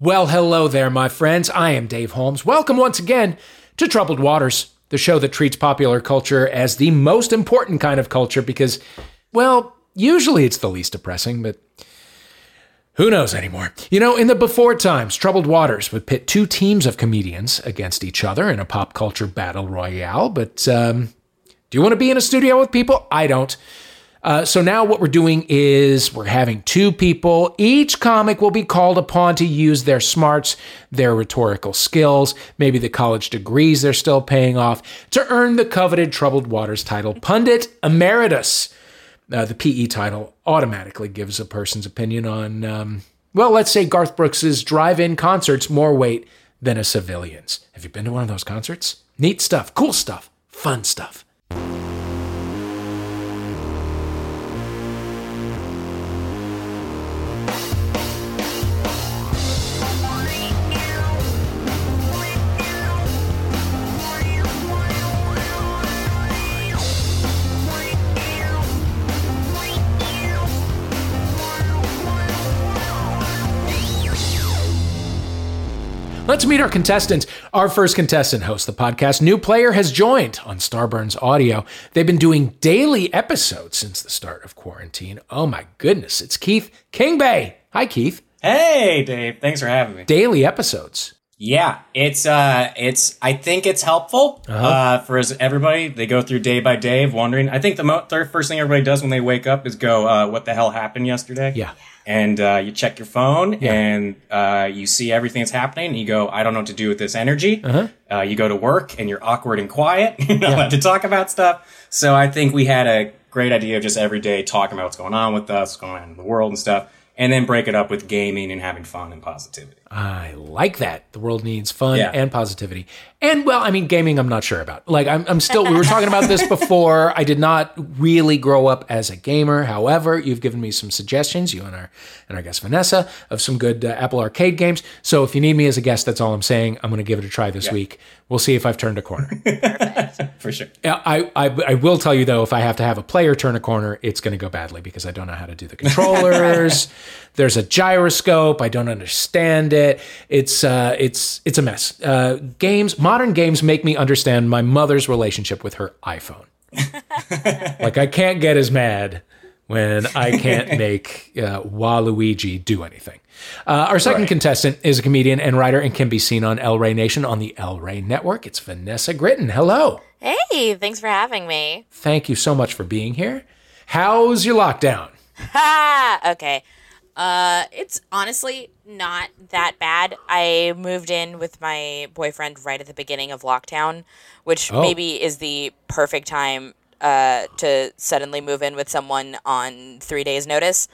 Well, hello there, my friends. I am Dave Holmes. Welcome once again to Troubled Waters, the show that treats popular culture as the most important kind of culture because, well, usually it's the least depressing, but who knows anymore? You know, in the before times, Troubled Waters would pit two teams of comedians against each other in a pop culture battle royale, but um, do you want to be in a studio with people? I don't. Uh, so now what we're doing is we're having two people. Each comic will be called upon to use their smarts, their rhetorical skills, maybe the college degrees they're still paying off to earn the coveted Troubled Waters title, Pundit Emeritus. Uh, the PE title automatically gives a person's opinion on, um, well, let's say Garth Brooks's drive-in concerts more weight than a civilian's. Have you been to one of those concerts? Neat stuff, cool stuff, fun stuff. Let's meet our contestants. Our first contestant hosts the podcast. New player has joined on Starburns Audio. They've been doing daily episodes since the start of quarantine. Oh my goodness, it's Keith Kingbay. Hi, Keith. Hey, Dave. Thanks for having me. Daily episodes. Yeah, it's uh, it's. I think it's helpful uh uh, for everybody. They go through day by day of wondering. I think the mo- third first thing everybody does when they wake up is go, uh, "What the hell happened yesterday?" Yeah. and uh, you check your phone Yeah. and uh, you see everything that's happening. And you go, "I don't know what to do with this energy." Uh-huh. Uh, you go to work and you're awkward and quiet. Not allowed to talk about stuff. So I think we had a great idea of just every day talking about what's going on with us, what's going on in the world and stuff, and then break it up with gaming and having fun and positivity. I like that. The world needs fun Yeah. and positivity. And well, I mean, gaming, I'm not sure about. Like, I'm, I'm still, we were talking about this before. I did not really grow up as a gamer. However, you've given me some suggestions, you and our, and our guest Vanessa, of some good uh, Apple Arcade games. So if you need me as a guest, that's all I'm saying. I'm going to give it a try this week. We'll see if I've turned a corner. For sure. I, I, I will tell you though, if I have to have a player turn a corner, it's going to go badly because I don't know how to do the controllers. There's a gyroscope. I don't understand it. It's uh, it's it's a mess. Uh, games, modern games, make me understand my mother's relationship with her iPhone. like I can't get as mad when I can't make uh, Waluigi do anything. Uh, our second Right. contestant is a comedian and writer and can be seen on El Rey Nation on the El Rey Network. It's Vanessa Gritton. Hello. Hey, thanks for having me. Thank you so much for being here. How's your lockdown? Ha! Okay. Uh, it's honestly not that bad. I moved in with my boyfriend right at the beginning of lockdown, which Oh. maybe is the perfect time uh, to suddenly move in with someone on three days' notice.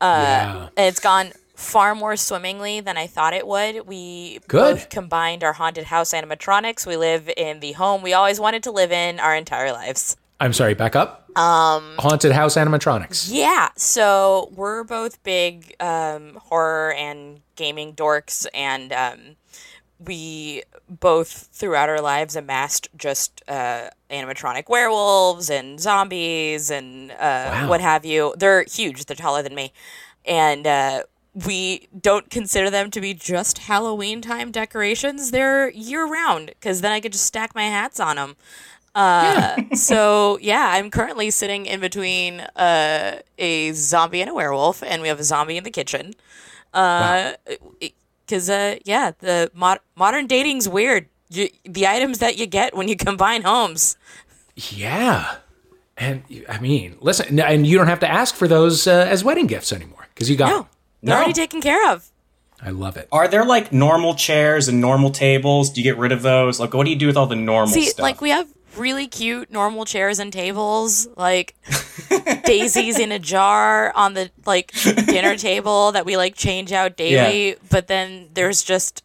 Uh, Yeah. and it's gone far more swimmingly than I thought it would. We Good. both combined our haunted house animatronics. We live in the home we always wanted to live in our entire lives. I'm sorry, back up. Um, Haunted house animatronics. Yeah, so we're both big um, horror and gaming dorks, and um, we both throughout our lives amassed just uh, animatronic werewolves and zombies and uh, what have you. They're huge, they're taller than me. And uh, we don't consider them to be just Halloween time decorations, they're year round, because then I could just stack my hats on them. Uh, so yeah, I'm currently sitting in between uh, a zombie and a werewolf, and we have a zombie in the kitchen. Uh, because uh, yeah, the mod- modern dating's weird. You, the items that you get when you combine homes. Yeah. And I mean, listen, and you don't have to ask for those uh, as wedding gifts anymore because you got No, them. they're No. already taken care of. I love it. Are there like normal chairs and normal tables? Do you get rid of those? Like, what do you do with all the normal See, stuff? like we have really cute normal chairs and tables, like daisies in a jar on the like dinner table that we like change out daily. Yeah. But then there's just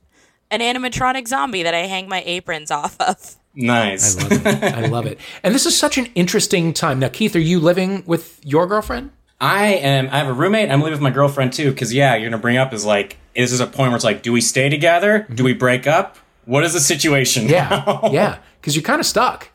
an animatronic zombie that I hang my aprons off of. nice. I love it. I love it. And this is such an interesting time. Now, Keith, are you living with your girlfriend? I am. I have a roommate. I'm living with my girlfriend too. Because yeah, you're gonna bring up is like, this is a point where it's like, do we stay together? Do we break up? What is the situation? Yeah, now? yeah, because you're kind of stuck.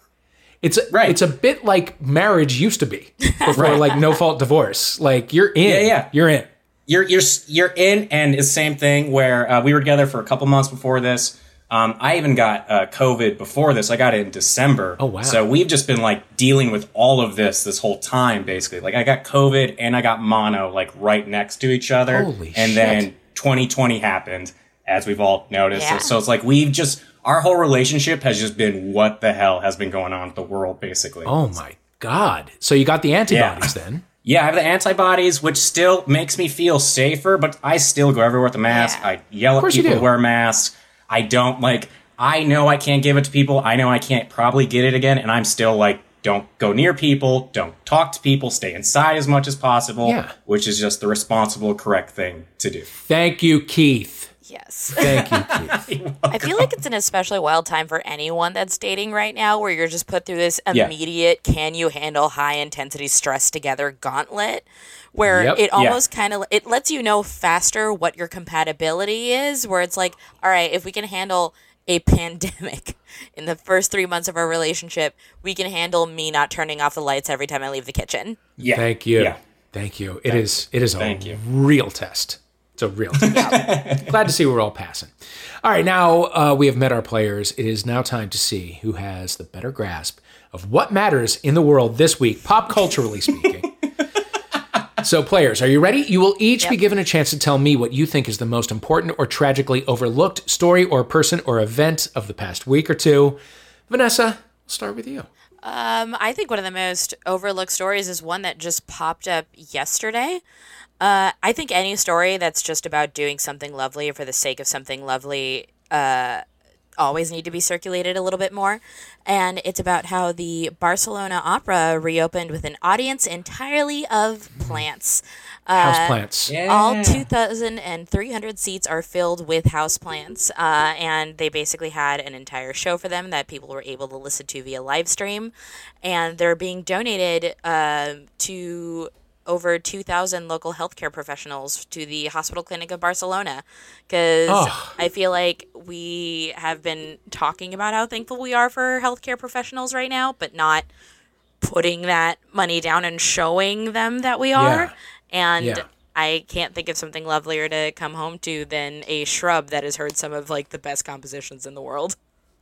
It's a, Right. It's a bit like marriage used to be before, like no fault divorce. Like you're in. Yeah, yeah. You're in. you're you're you're in, and it's the same thing where uh, we were together for a couple months before this. Um, I even got uh, COVID before this. I got it in December. Oh, wow. So we've just been like dealing with all of this this whole time, basically. Like I got COVID and I got mono like right next to each other, Holy and shit. then 2020 happened, as we've all noticed. Yeah. So, so it's like we've just our whole relationship has just been what the hell has been going on with the world, basically. Oh my god! So you got the antibodies then? Yeah, I have the antibodies, which still makes me feel safer, but I still go everywhere with a mask. Yeah. I yell at people to do. wear masks. I don't like, I know I can't give it to people. I know I can't probably get it again, and I'm still like, don't go near people, don't talk to people, stay inside as much as possible, Yeah. which is just the responsible, correct thing to do. Thank you, Keith. Yes. Thank you, Keith. I feel like it's an especially wild time for anyone that's dating right now where you're just put through this Yeah. immediate can you handle high intensity stress together gauntlet where Yep. it Yeah. almost kind of it lets you know faster what your compatibility is where it's like all right if we can handle a pandemic in the first 3 months of our relationship we can handle me not turning off the lights every time I leave the kitchen. Yeah. Thank you. Yeah. Thank you. It is. It is a Thank you. real test. A real. Glad to see we're all passing. All right, now uh, we have met our players. It is now time to see who has the better grasp of what matters in the world this week, pop culturally speaking. so, players, are you ready? You will each be given a chance to tell me what you think is the most important or tragically overlooked story or person or event of the past week or two. Vanessa, we'll start with you. Um, I think one of the most overlooked stories is one that just popped up yesterday. Uh, I think any story that's just about doing something lovely for the sake of something lovely uh, always need to be circulated a little bit more. And it's about how the Barcelona Opera reopened with an audience entirely of plants. Uh, Houseplants. all 2,300 seats are filled with houseplants, uh, and they basically had an entire show for them that people were able to listen to via live stream. And they're being donated uh, to over 2,000 local healthcare professionals to the Hospital Clinic of Barcelona. Because Oh. I feel like we have been talking about how thankful we are for healthcare professionals right now, but not putting that money down and showing them that we are. Yeah. And Yeah. I can't think of something lovelier to come home to than a shrub that has heard some of like the best compositions in the world.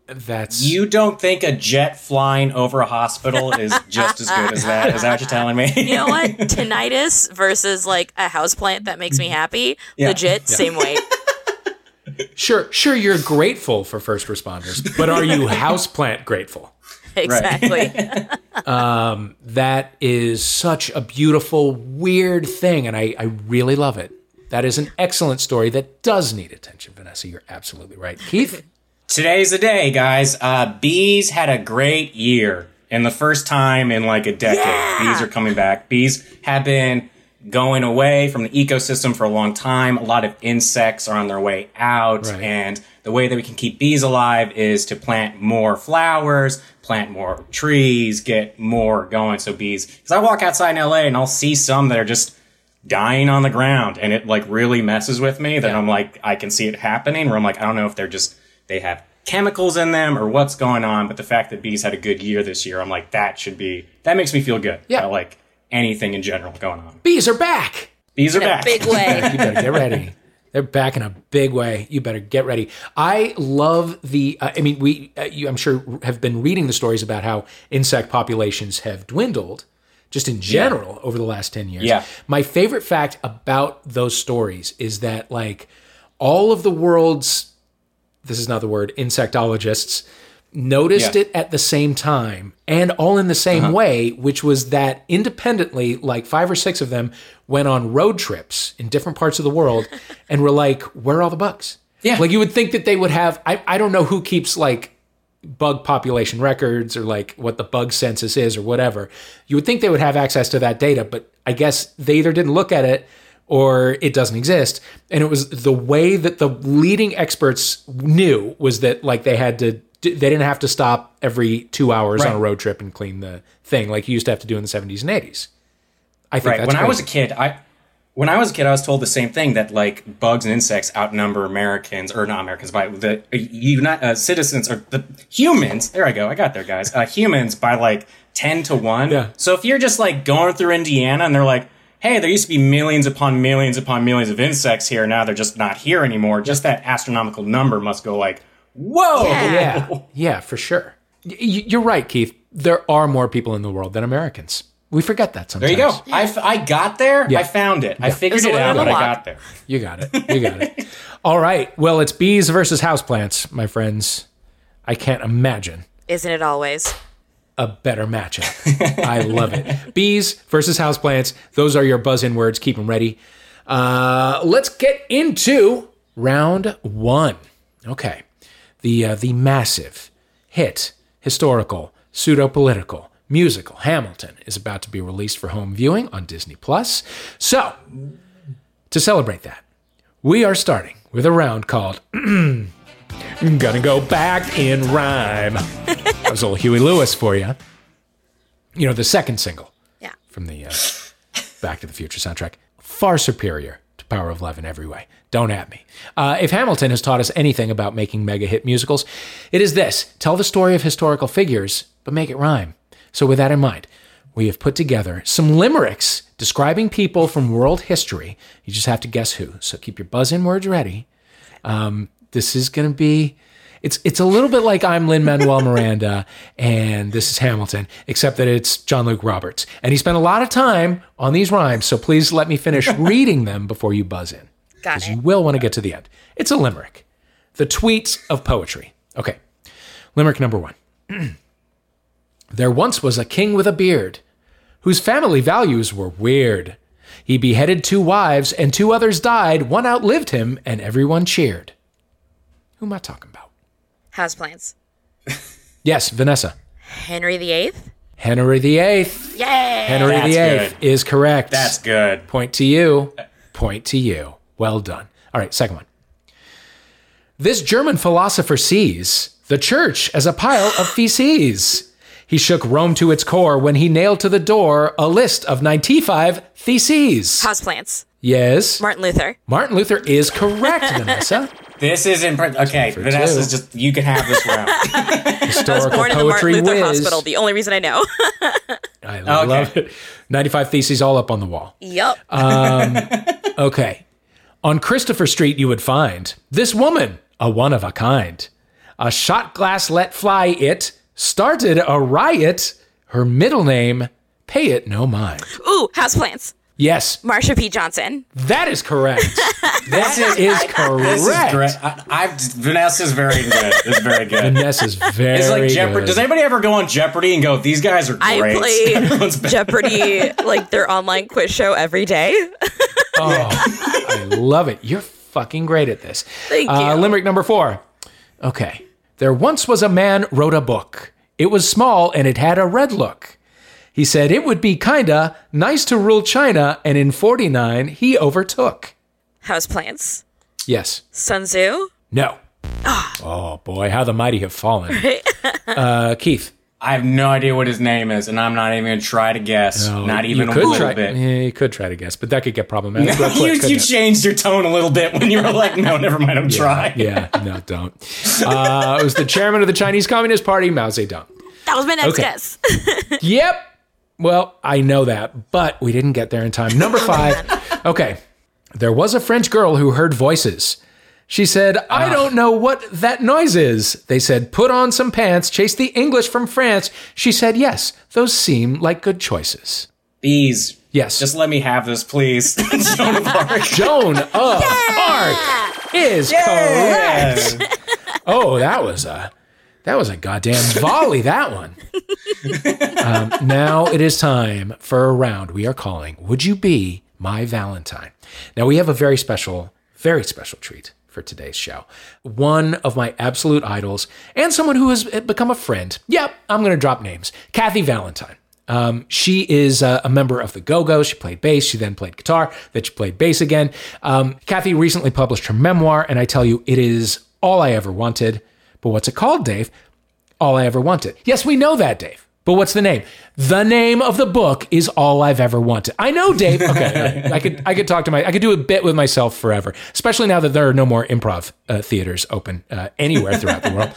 That's You don't think a jet flying over a hospital is just as good as that? Is that what you're telling me? You know what? Tinnitus versus like a houseplant that makes me mm-hmm. happy. Yeah. Legit, same way. Sure, sure, you're grateful for first responders, but are you houseplant grateful? Exactly. um, That is such a beautiful, weird thing, and I, I really love it. That is an excellent story that does need attention, Vanessa. You're absolutely right. Keith? Today's the day, guys. Uh, bees had a great year, and the first time in like a decade. Bees are coming back. Bees have been going away from the ecosystem for a long time. A lot of insects are on their way out, Right. and the way that we can keep bees alive is to plant more flowers, plant more trees, get more going. So bees, because I walk outside in LA and I'll see some that are just dying on the ground and it like really messes with me that Yeah. I'm like I can see it happening where I'm like I don't know if they're just they have chemicals in them or what's going on but the fact that bees had a good year this year I'm like that should be that makes me feel good Yeah. about like anything in general going on Bees are back. bees are In a back big way. You better get ready. They're back in a big way. You better get ready. I love the. Uh, I mean, we. Uh, you, I'm sure have been reading the stories about how insect populations have dwindled, just in general over the last ten years. Yeah. My favorite fact about those stories is that like all of the world's. This is not the word insectologists noticed Yeah. it at the same time and all in the same Uh-huh. way, which was that independently, like five or six of them went on road trips in different parts of the world and were like, where are all the bugs? Yeah. Like you would think that they would have, I, I don't know who keeps like bug population records or like what the bug census is or whatever. You would think they would have access to that data, but I guess they either didn't look at it or it doesn't exist. And it was the way that the leading experts knew was that like they had to, they didn't have to stop every two hours on a road trip and clean the thing like you used to have to do in the 70s and 80s. I think right that's when I was a kid I when I was a kid I was told the same thing that like bugs and insects outnumber Americans or not Americans by the uh, United uh, citizens or the humans there I go I got there guys uh, humans by like 10 to 1 Yeah. so if you're just like going through Indiana and they're like hey, there used to be millions upon millions upon millions of insects here. Now they're just not here anymore. Just that astronomical number must go like, whoa. Yeah. Yeah, yeah, for sure. Y- y- you're right, Keith. There are more people in the world than Americans. We forget that sometimes. There you go. I, f- I got there. I found it. I figured It it out, but I got there. You got it. You got it. All right. Well, it's bees versus houseplants, my friends. I can't imagine Isn't it always? a better matchup. I love it. Bees versus houseplants. Those are your buzz in words. Keep them ready. Uh, let's get into round one. Okay. The, uh, the massive hit, historical, pseudo political, musical Hamilton is about to be released for home viewing on Disney Plus. So, to celebrate that, we are starting with a round called Gonna Go Back in Rhyme. that was old Huey Lewis for you. You know, the second single Yeah. from the uh, Back to the Future soundtrack. Far superior Power of Love in every way. Don't at me. Uh, if Hamilton has taught us anything about making mega hit musicals, it is this tell the story of historical figures, but make it rhyme. So, with that in mind, we have put together some limericks describing people from world history. You just have to guess who. So, keep your buzz in words ready. Um, this is going to be. It's, it's a little bit like I'm Lin Manuel Miranda and this is Hamilton, except that it's John Luke Roberts. And he spent a lot of time on these rhymes, so please let me finish reading them before you buzz in. Because you will want to get to the end. It's a limerick. The tweets of poetry. Okay. Limerick number one. there once was a king with a beard, whose family values were weird. He beheaded two wives, and two others died. One outlived him, and everyone cheered. Who am I talking about? Houseplants. Yes, Vanessa. Henry VIII. Henry VIII. Yay! Henry That's VIII good. is correct. That's good. Point to you. Point to you. Well done. All right, second one. This German philosopher sees the church as a pile of feces. He shook Rome to its core when he nailed to the door a list of 95 theses. Houseplants. Yes. Martin Luther. Martin Luther is correct, Vanessa. This is impressive. Okay, for Vanessa's two. just, you can have this round. Historical Born in the Martin poetry Luther whiz. Hospital. The only reason I know. I love it. 95 theses all up on the wall. yep. Um, okay. On Christopher Street, you would find this woman, a one of a kind. A shot glass let fly it, started a riot. Her middle name, pay it no mind. Ooh, houseplants. Yes, Marsha P. Johnson. that is correct. This is, is this is great. I, I've, Vanessa's very good. It's very good. Vanessa's very It's like Jeopardy. good. Does anybody ever go on Jeopardy and go, these guys are great? I great? play Jeopardy, like their online quiz show every day. Oh, I love it. You're fucking great at this. Thank Uh, you. limerick number four. Okay. There once was a man wrote a book. It was small and it had a red look. He said it would be kinda nice to rule China, and in 49 he overtook. Houseplants. Yes. Sun Tzu. No. Oh boy, how the mighty have fallen. Uh, Keith. I have no idea what his name is, and I'm not even going to try to guess. not even you a could little try, bit. Yeah, you could try to guess, but that could get problematic. real quick, you you changed your tone a little bit when you were like, no, never mind, I'm trying. yeah, no, don't. Uh, it was the chairman of the Chinese Communist Party, Mao Zedong. That was my next Okay. guess. Yep. Well, I know that, but we didn't get there in time. Number five. Okay. There was a French girl who heard voices. She said, I ah. don't know what that noise is. They said, put on some pants, chase the English from France. She said, yes, those seem like good choices. Bees. Yes. Just let me have this, please. Joan of Arc. Joan of Arc is correct. Oh, that was a that was a goddamn volley. That one. um, now it is time for a round we are calling "Would You Be My Valentine?" Now we have a very special, very special treat for today's show. One of my absolute idols and someone who has become a friend. Yep, I'm going to drop names. Kathy Valentine. Um, she is uh, a member of the Go Go. She played bass. She then played guitar. Then she played bass again. Um, Kathy recently published her memoir, and I tell you, it is all I ever wanted. But what's it called, Dave? All I Ever Wanted. Yes, we know that, Dave. But what's the name? The name of the book is All I've Ever Wanted. I know, Dave. Okay, I could I could talk to my I could do a bit with myself forever, especially now that there are no more improv uh, theaters open uh, anywhere throughout the world.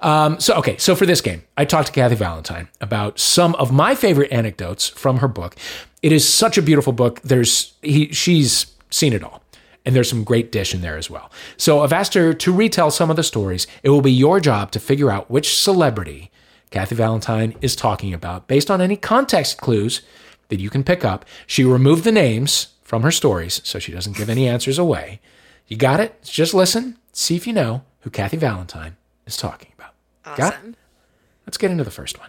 Um, so okay, so for this game, I talked to Kathy Valentine about some of my favorite anecdotes from her book, It is such a beautiful book. There's he she's seen it all. And there's some great dish in there as well. So I've asked her to retell some of the stories. It will be your job to figure out which celebrity Kathy Valentine is talking about based on any context clues that you can pick up. She removed the names from her stories so she doesn't give any answers away. You got it? Just listen, see if you know who Kathy Valentine is talking about. Got it? Let's get into the first one.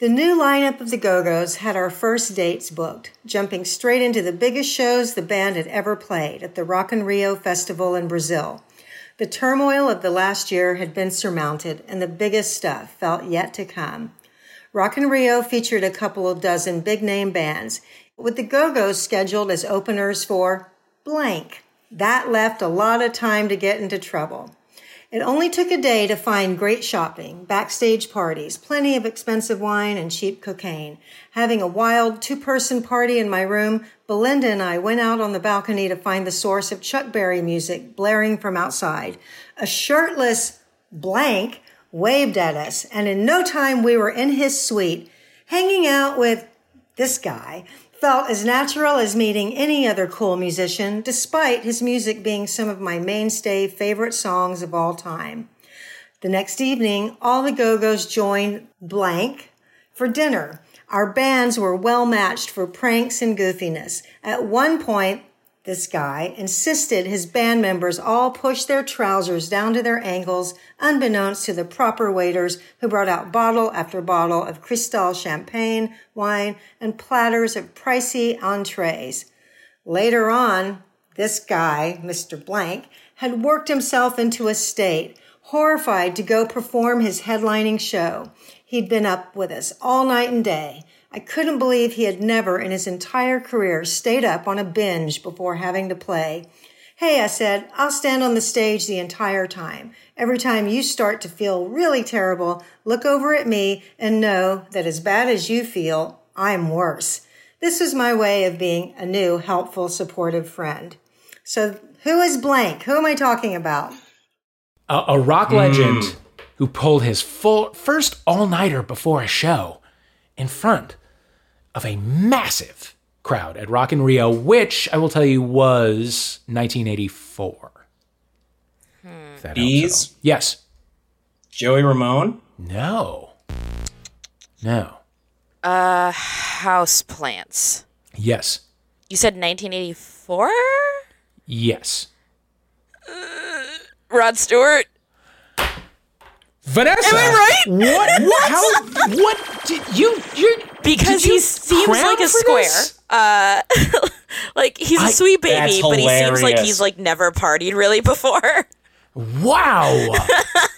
The new lineup of the Go Go's had our first dates booked, jumping straight into the biggest shows the band had ever played at the Rock in Rio Festival in Brazil. The turmoil of the last year had been surmounted, and the biggest stuff felt yet to come. Rock in Rio featured a couple of dozen big name bands, with the Go Go's scheduled as openers for blank. That left a lot of time to get into trouble. It only took a day to find great shopping, backstage parties, plenty of expensive wine, and cheap cocaine. Having a wild two person party in my room, Belinda and I went out on the balcony to find the source of Chuck Berry music blaring from outside. A shirtless blank waved at us, and in no time we were in his suite, hanging out with this guy felt as natural as meeting any other cool musician, despite his music being some of my mainstay favorite songs of all time. The next evening, all the Go-Go's joined Blank for dinner. Our bands were well matched for pranks and goofiness. At one point, this guy insisted his band members all push their trousers down to their ankles, unbeknownst to the proper waiters who brought out bottle after bottle of Cristal champagne, wine, and platters of pricey entrees. Later on, this guy, Mr. Blank, had worked himself into a state, horrified to go perform his headlining show. He'd been up with us all night and day. I couldn't believe he had never in his entire career stayed up on a binge before having to play. Hey, I said, I'll stand on the stage the entire time. Every time you start to feel really terrible, look over at me and know that as bad as you feel, I'm worse. This was my way of being a new, helpful, supportive friend. So, who is blank? Who am I talking about? A, a rock hmm. legend who pulled his full first all nighter before a show in front of a massive crowd at Rock in Rio, which I will tell you was 1984. If that helps at Bees? Yes. Joey Ramone. No. No. Uh, house plants. Yes. You said 1984. Yes. Rod Stewart. Vanessa. Am I right? What? What? How? What? Did you? You? Because he seems like a square. Uh, like he's a I- sweet baby, but he seems like he's like never partied really before. Wow.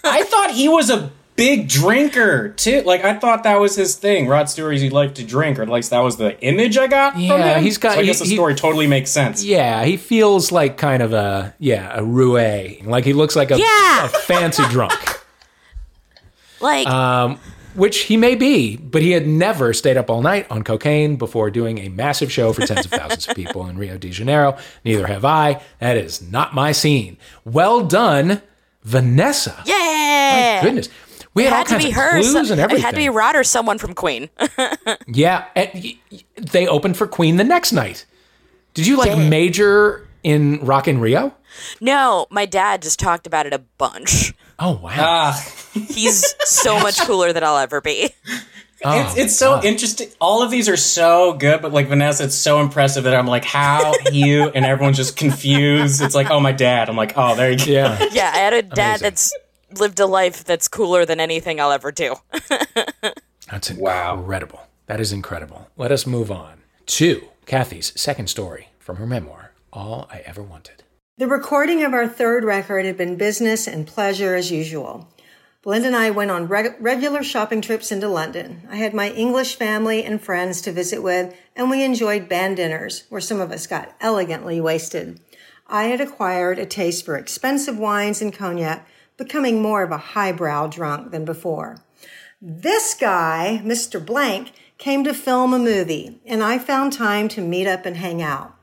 I thought he was a big drinker too. Like I thought that was his thing. Rod Stewart, he liked to drink, or at least that was the image I got from Yeah, him. he's got- So I guess he- the he- story totally makes sense. yeah, he feels like kind of a yeah a roue. Like he looks like a, Yeah. a fancy drunk. Like Um, which he may be, but he had never stayed up all night on cocaine before doing a massive show for tens of thousands of people in Rio de Janeiro. Neither have I. That is not my scene. Well done, Vanessa. yeah, Goodness. We had, had to be her. clues so- and it had to be Rod or someone from Queen. yeah, and y- y- they opened for Queen the next night. Did you like major in Rock in Rio? no, my dad just talked about it a bunch. Oh wow! Ah, He's so much cooler than I'll ever be. Oh, it's, it's so interesting. All of these are so good, but like Vanessa, it's so impressive that I'm like, how you and everyone's just confused. It's like, oh, my dad. I'm like, oh, there you go. yeah. Yeah, I had a dad Amazing. that's lived a life that's cooler than anything I'll ever do. That's Wow. incredible. That is incredible. Let us move on to Kathy's second story from her memoir, All I Ever Wanted. The recording of our third record had been business and pleasure as usual. Belinda and I went on reg- regular shopping trips into London. I had my English family and friends to visit with, and we enjoyed band dinners where some of us got elegantly wasted. I had acquired a taste for expensive wines and cognac, becoming more of a highbrow drunk than before. This guy, Mr. Blank, came to film a movie, and I found time to meet up and hang out.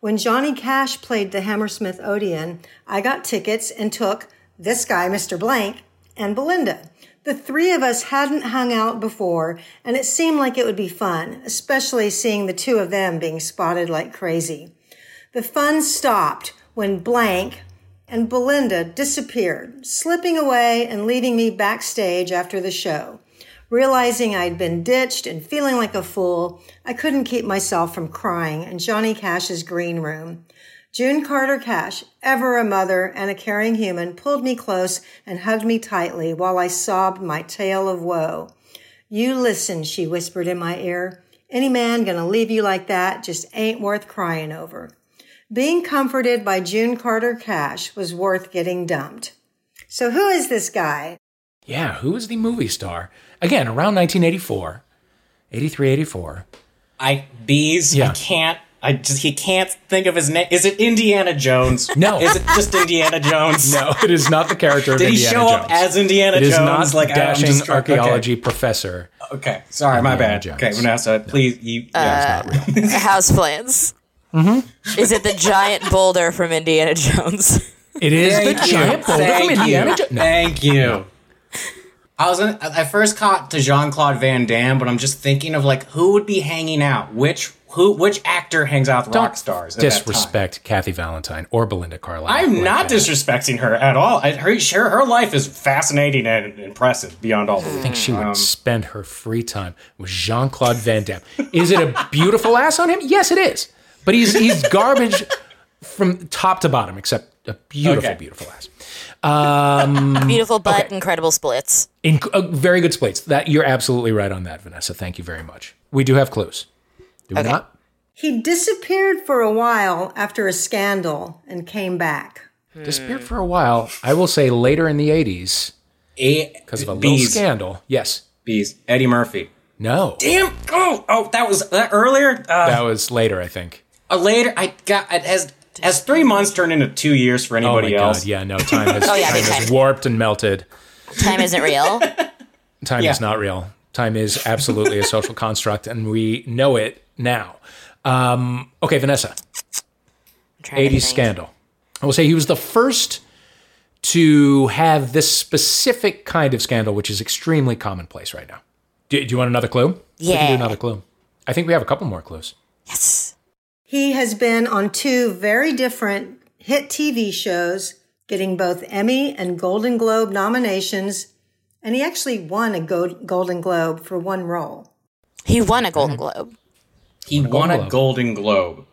When Johnny Cash played the Hammersmith Odeon, I got tickets and took this guy, Mr. Blank, and Belinda. The three of us hadn't hung out before, and it seemed like it would be fun, especially seeing the two of them being spotted like crazy. The fun stopped when Blank and Belinda disappeared, slipping away and leaving me backstage after the show. Realizing I'd been ditched and feeling like a fool, I couldn't keep myself from crying in Johnny Cash's green room. June Carter Cash, ever a mother and a caring human, pulled me close and hugged me tightly while I sobbed my tale of woe. You listen, she whispered in my ear. Any man gonna leave you like that just ain't worth crying over. Being comforted by June Carter Cash was worth getting dumped. So who is this guy? Yeah, who is the movie star? Again, around 1984, 83, 84. I bees. Yeah. I can't. I just he can't think of his name. Is it Indiana Jones? No. Is it just Indiana Jones? No, it is not the character of Did he Indiana show Jones. up as Indiana It is Jones? not like I'm dashing just archaeology professor. Okay. okay. Sorry, my Indiana bad. Jones. Okay, Vanessa, please. You. yeah, Uh, it's not real. Houseplants. Mm-hmm. Is it the giant boulder from Indiana Jones? It is the you. giant boulder from Indiana. Jones. No. Thank you. I was gonna, I first caught to Jean Claude Van Damme, but I'm just thinking of like who would be hanging out, which who which actor hangs out with rock stars? At That time? disrespect Kathy Valentine or Belinda Carlisle. I'm like not that. disrespecting her at all. I, her, sure, her life is fascinating and impressive beyond all belief. I think she would Um, spend her free time with Jean Claude Van Damme. Is it a beautiful ass on him? Yes, it is. But he's he's garbage from top to bottom, except a beautiful, Okay. beautiful ass. Beautiful butt, incredible splits. In, uh, very good splits. That you're absolutely right on that, Vanessa. Thank you very much. We do have clues. Do we Okay. not? He disappeared for a while after a scandal and came back. Disappeared for a while. I will say later in the '80s because of a little scandal. Yes. bees. Eddie Murphy. No. Damn! Oh, oh, that was that earlier. Uh, That was later, I think. uh, later, I got it has has three months turned into two years for Oh my anybody else. god! Yeah, no time has, Oh, yeah, time has warped and melted. Time isn't real. Time Yeah. is not real. Time is absolutely a social construct, and we know it now. Um, okay, Vanessa, I'm trying to 80s scandal. I will say he was the first to have this specific kind of scandal, which is extremely commonplace right now. Do, do you want another clue? We do Yeah. another clue. I think we have a couple more clues. Yes. He has been on two very different hit TV shows, getting both Emmy and Golden Globe nominations, and he actually won a Go- Golden Globe for one role. He won a Golden Globe. He Golden won a Globe. Golden Globe.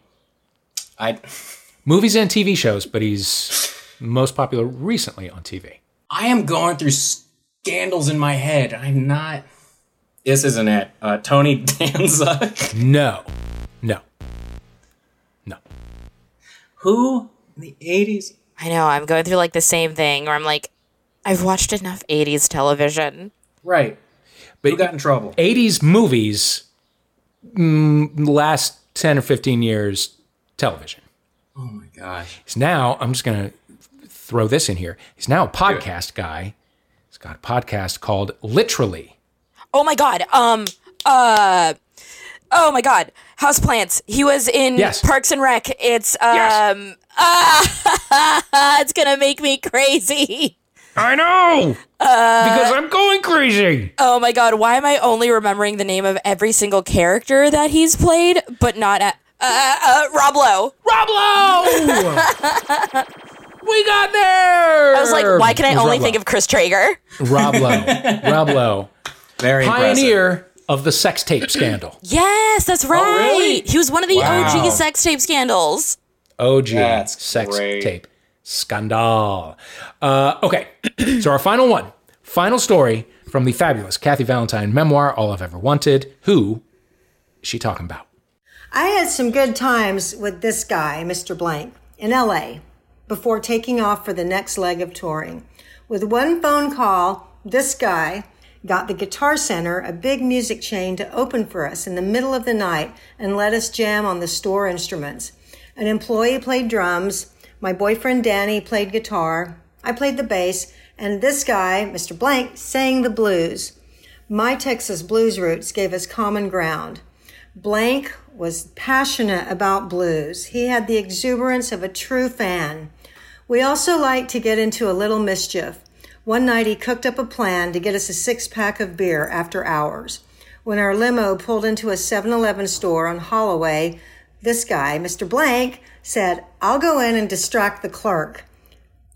I Movies and TV shows, but he's most popular recently on TV. I am going through scandals in my head. I'm not. This isn't it. Uh, Tony Danza. No, no, no. Who in the eighties? I know. I'm going through like the same thing where I'm like, I've watched enough 80s television. Right. But Who got in trouble? 80s movies mm, last 10 or 15 years television Oh my gosh. he's now i'm just going to throw this in here he's now a podcast guy he's got a podcast called literally Oh my god. Um. Uh. Oh my god. Houseplants. He was in Yes. Parks and Rec. It's Yes. um. Ah, it's gonna make me crazy. i know because i'm going crazy Oh my god. Why am I only remembering the name of every single character that he's played, but not at, uh, uh, Rob Lowe? rob lowe we got there I was like, why can I only Rob think Lowe. of Chris Traeger? rob lowe rob lowe Very impressive. Pioneer of the sex tape scandal Yes, that's right. Oh, really? He was one of the Wow. OG sex tape scandals. OG That's sex great. tape scandal. Uh, okay, so our final one, final story from the fabulous Kathy Valentine memoir, All I've Ever Wanted. Who is she talking about? I had some good times with this guy, Mr. Blank, in LA before taking off for the next leg of touring. With one phone call, this guy got the Guitar Center, a big music chain, to open for us in the middle of the night and let us jam on the store instruments. An employee played drums, my boyfriend Danny played guitar, I played the bass, and this guy, Mr. Blank, sang the blues. My Texas blues roots gave us common ground. Blank was passionate about blues. He had the exuberance of a true fan. We also liked to get into a little mischief. One night he cooked up a plan to get us a six pack of beer after hours. When our limo pulled into a 7 Eleven store on Holloway, this guy, Mr. Blank, said, I'll go in and distract the clerk.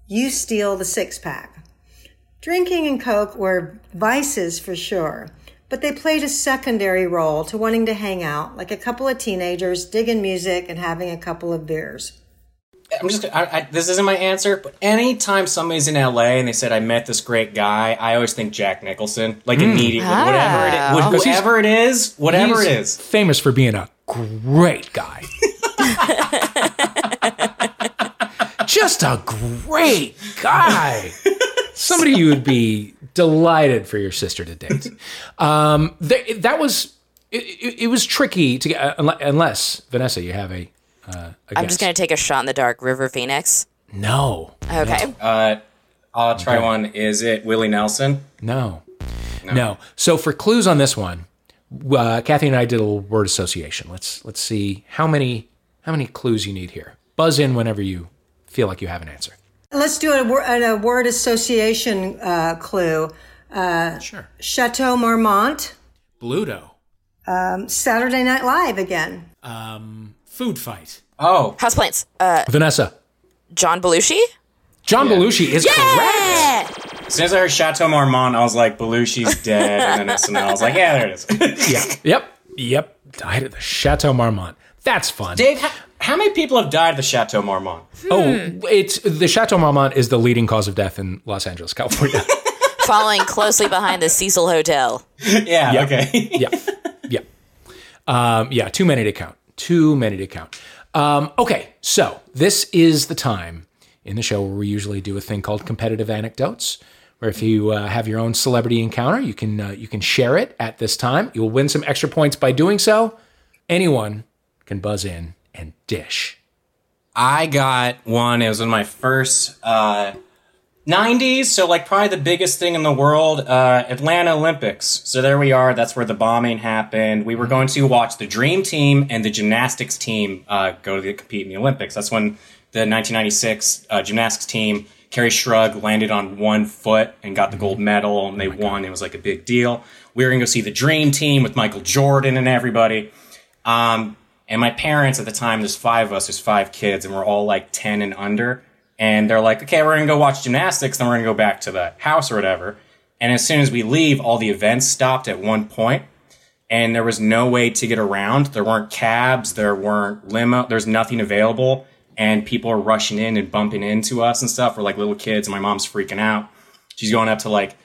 You steal the six pack. Drinking and Coke were vices for sure, but they played a secondary role to wanting to hang out like a couple of teenagers, digging music and having a couple of beers. I'm just. I, I, this isn't my answer, but anytime somebody's in LA and they said I met this great guy, I always think Jack Nicholson. Like immediately, Ah. whatever it is, whatever it is, whatever He's it is. famous for being a great guy. Just a great guy. Somebody you would be delighted for your sister to date. Um, th- that was it, it, it was tricky to get uh, unless Vanessa, you have a. Uh, a I'm just gonna take a shot in the dark. River Phoenix. No, Okay. Uh, I'll try one. Is it Willie Nelson? no, no, So for clues on this one, uh, Kathy and I did a little word association. Let's let's see how many how many clues you need here. Buzz in whenever you feel like you have an answer. Let's do a, a word association uh, clue. Sure. Chateau Marmont, Bluto. Saturday Night Live again. Um, food fight. Oh, Houseplants. Uh, Vanessa. John Belushi. John Yeah. Belushi is correct. As soon as I heard Chateau Marmont, I was like, Belushi's dead, and then SNL. I was like, yeah, there it is. Yeah. Yep. Yep. Died at the Chateau Marmont. That's fun. Dave, how, how many people have died at the Chateau Marmont? Oh, it's the Chateau Marmont is the leading cause of death in Los Angeles, California. Following closely behind the Cecil Hotel. yeah, okay. yeah. Yeah. Um, yeah. Too many to count. Too many to count. Um, okay. So this is the time in the show where we usually do a thing called competitive anecdotes, where if you uh, have your own celebrity encounter, you can uh, you can share it at this time. You'll win some extra points by doing so. Anyone can buzz in and dish. I got one. It was in my first uh, 90s, so like probably the biggest thing in the world, uh, Atlanta Olympics. So there we are. That's where the bombing happened. We were going to watch the Dream Team and the gymnastics team uh, go to the, compete in the Olympics. That's when the 1996 uh, gymnastics team, Kerri Strug, landed on one foot and got the gold medal, and they won. It was like a big deal. We were going to go see the Dream Team with Michael Jordan and everybody. Um, and my parents at the time, there's five of us, there's five kids, and we're all like 10 and under. And they're like, okay, we're to go watch gymnastics, then we're to go back to the house or whatever. And as soon as we leave, all the events stopped at one point, and there was no way to get around. There weren't cabs, there weren't limo, there's nothing available. And people are rushing in and bumping into us and stuff. We're like little kids, and my mom's freaking out. She's going up to like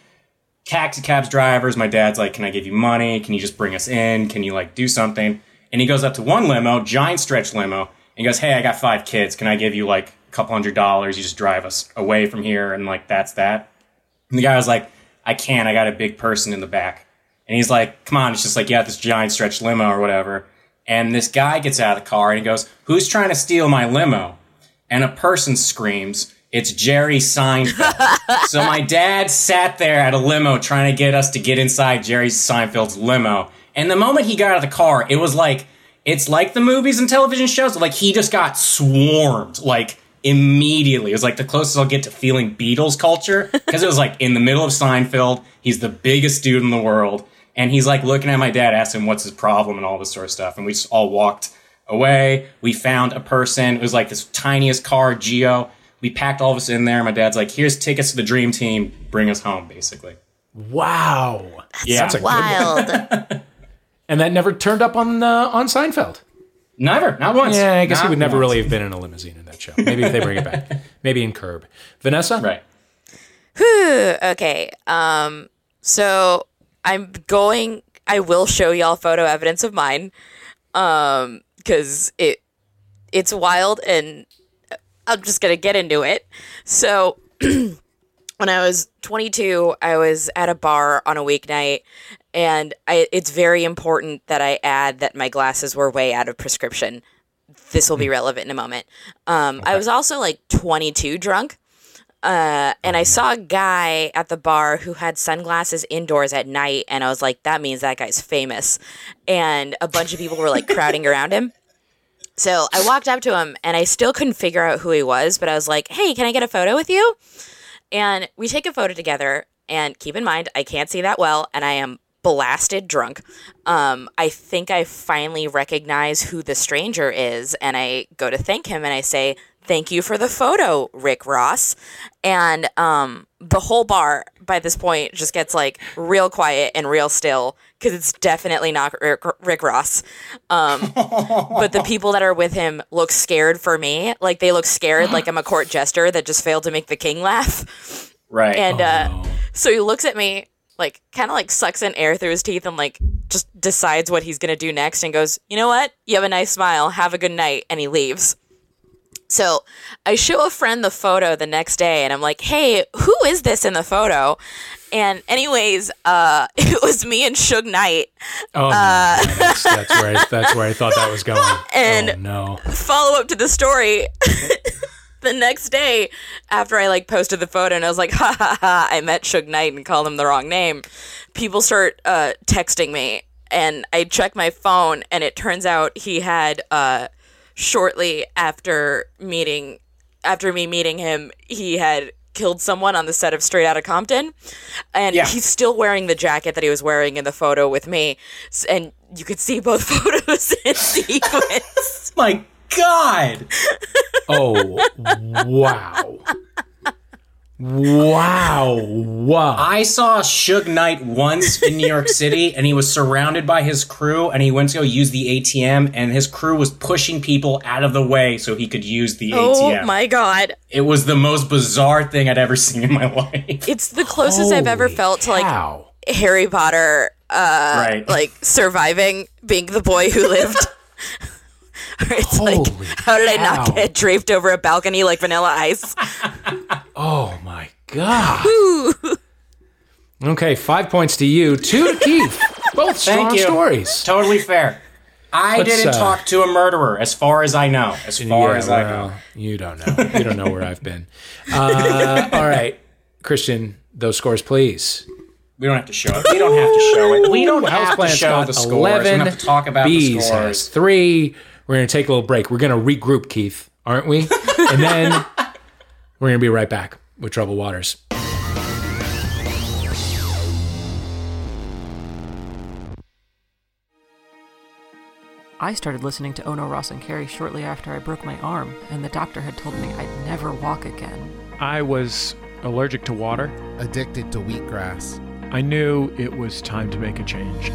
taxi cabs drivers. My dad's like, "Can I give you money? Can you just bring us in? Can you like do something?" And he goes up to one limo, giant stretch limo, and he goes, "Hey, I got five kids. Can I give you like couple hundred dollars? You just drive us away from here, and like that's that." And the guy was like, "I can't. I got a big person in the back." And he's like, "Come on." It's just like, "Yeah, this giant stretch limo or whatever." And this guy gets out of the car and he goes, "Who's trying to steal my limo?" And a person screams, "It's Jerry Seinfeld." so my dad sat there at a limo trying to get us to get inside Jerry Seinfeld's limo. And the moment he got out of the car, it was like it's like the movies and television shows. Like he just got swarmed like immediately. It was like the closest I'll get to feeling Beatles culture because it was like in the middle of Seinfeld. He's the biggest dude in the world, and he's like looking at my dad, asking what's his problem and all this sort of stuff. And we just all walked away. We found a person. It was like this tiniest car, Geo. We packed all of us in there. My dad's like, "Here's tickets to the dream team. Bring us home." Basically, Wow. yeah. That's a good one. Wild. And that never turned up on uh, on Seinfeld. Never, not once. Yeah, I guess he would never once. really have been in a limousine in that show. Maybe if they bring it back. Maybe in Curb. Vanessa? Right. okay. Um. So I'm going. I will show y'all photo evidence of mine. Um. Because it it's wild, and I'm just gonna get into it. So. When I was 22, I was at a bar on a weeknight, and I, it's very important that I add that my glasses were way out of prescription. This will be relevant in a moment. Um, I was also like 22 drunk, uh, and I saw a guy at the bar who had sunglasses indoors at night, and I was like, that means that guy's famous. And a bunch of people were like crowding around him. So I walked up to him, and I still couldn't figure out who he was, but I was like, hey, can I get a photo with you? And we take a photo together. And keep in mind, I can't see that well, and I am blasted drunk. Um, I think I finally recognize who the stranger is, and I go to thank him, and I say, "Thank you for the photo, Rick Ross." And um, the whole bar by this point just gets like real quiet and real still because it's definitely not Rick, Rick Ross. Um, but the people that are with him look scared for me, like they look scared, like I'm a court jester that just failed to make the king laugh. Right. And uh, so he looks at me, like, kind of like sucks in air through his teeth and, like, just decides what he's going to do next and goes, You know what? You have a nice smile. Have a good night. And he leaves. So I show a friend the photo the next day and I'm like, Hey, who is this in the photo? And, anyways, uh, it was me and Suge Knight. Oh, no. that's, that's, where I, that's where I thought that was going. And- oh, no. follow up to the story the next day after I like posted the photo and I was like, ha ha ha, I met Suge Knight and called him the wrong name. People start uh, texting me and I check my phone and it turns out he had uh, shortly after meeting after me meeting him, he had killed someone on the set of Straight Outta Compton. And Yeah. he's still wearing the jacket that he was wearing in the photo with me. And you could see both photos in sequence. My God. Oh, wow. Wow. Wow. I saw Suge Knight once in New York City, and he was surrounded by his crew, and he went to go use the ATM, and his crew was pushing people out of the way so he could use the Oh ATM. Oh my god. It was the most bizarre thing I'd ever seen in my life. It's the closest I've ever Holy felt to like. Harry Potter uh right. like surviving being the boy who lived. Where it's like how did I not cow. get draped over a balcony like vanilla ice? Oh my god. okay, five points to you, two to Keith. Both strong Thank you. stories. Totally fair. I Let's, didn't uh, talk to a murderer, as far as I know. As far Yeah, as I know. you don't know. You don't know where I've been. Uh, all right, Christian, those scores, please. We don't have to show it. We don't have to show it. We don't have to show the scores. We don't have to talk about Bees the has scores. three. We're going to take a little break. We're going to regroup, Keith, aren't we? and then we're going to be right back with Troubled Waters. I started listening to Ono Ross and Carrie shortly after I broke my arm, and the doctor had told me I'd never walk again. I was allergic to water. addicted to wheatgrass. I knew it was time to make a change.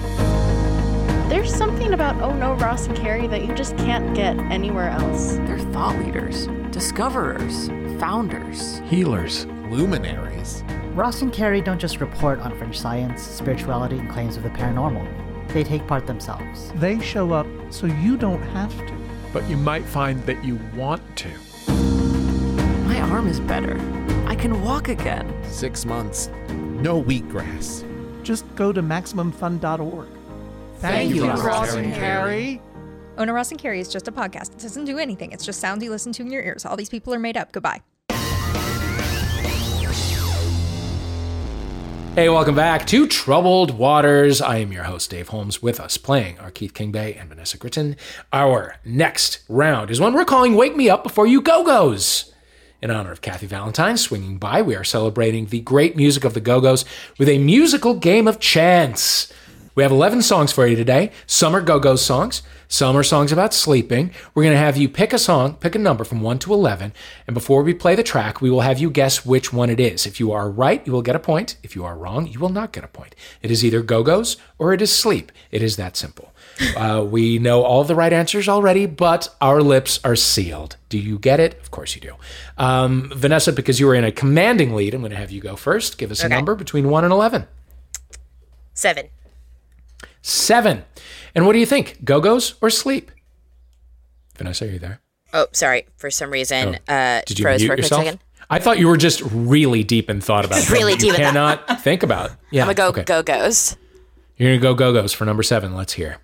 There's something about Oh No, Ross and Carrie that you just can't get anywhere else. They're thought leaders, discoverers, founders. Healers. Luminaries. Ross and Carrie don't just report on fringe science, spirituality, and claims of the paranormal. They take part themselves. They show up so you don't have to. But you might find that you want to. My arm is better. I can walk again. Six months. No wheatgrass. Just go to MaximumFun.org. Thank you, Ross and Carrie. Ona Ross and Carrie is just a podcast. It doesn't do anything. It's just sounds you listen to in your ears. All these people are made up. Goodbye. Hey, welcome back to Troubled Waters. I am your host, Dave Holmes. With us playing are Keith Kingbay and Vanessa Gritton. Our next round is one we're calling Wake Me Up Before You Go Go's. In honor of Kathy Valentine swinging by, we are celebrating the great music of the Go Go's with a musical game of chance. We have 11 songs for you today. Some are Go Go's songs, some are songs about sleeping. We're going to have you pick a song, pick a number from 1 to 11, and before we play the track, we will have you guess which one it is. If you are right, you will get a point. If you are wrong, you will not get a point. It is either Go Go's or it is sleep. It is that simple. Uh, we know all the right answers already, but our lips are sealed. Do you get it? Of course you do. Um, Vanessa, because you were in a commanding lead, I'm going to have you go first. Give us a number between 1 and 11. Seven. Seven. And what do you think? Go Go's or sleep? Vanessa, are you there? Oh, sorry. For some reason, Oh. uh, Did you froze mute for a quick yourself? second. I thought you were just really deep in thought about Just something really deep in thought. cannot think about. Yeah, I'm gonna go okay. go goes. You're gonna go Go Go's for number seven. Let's hear.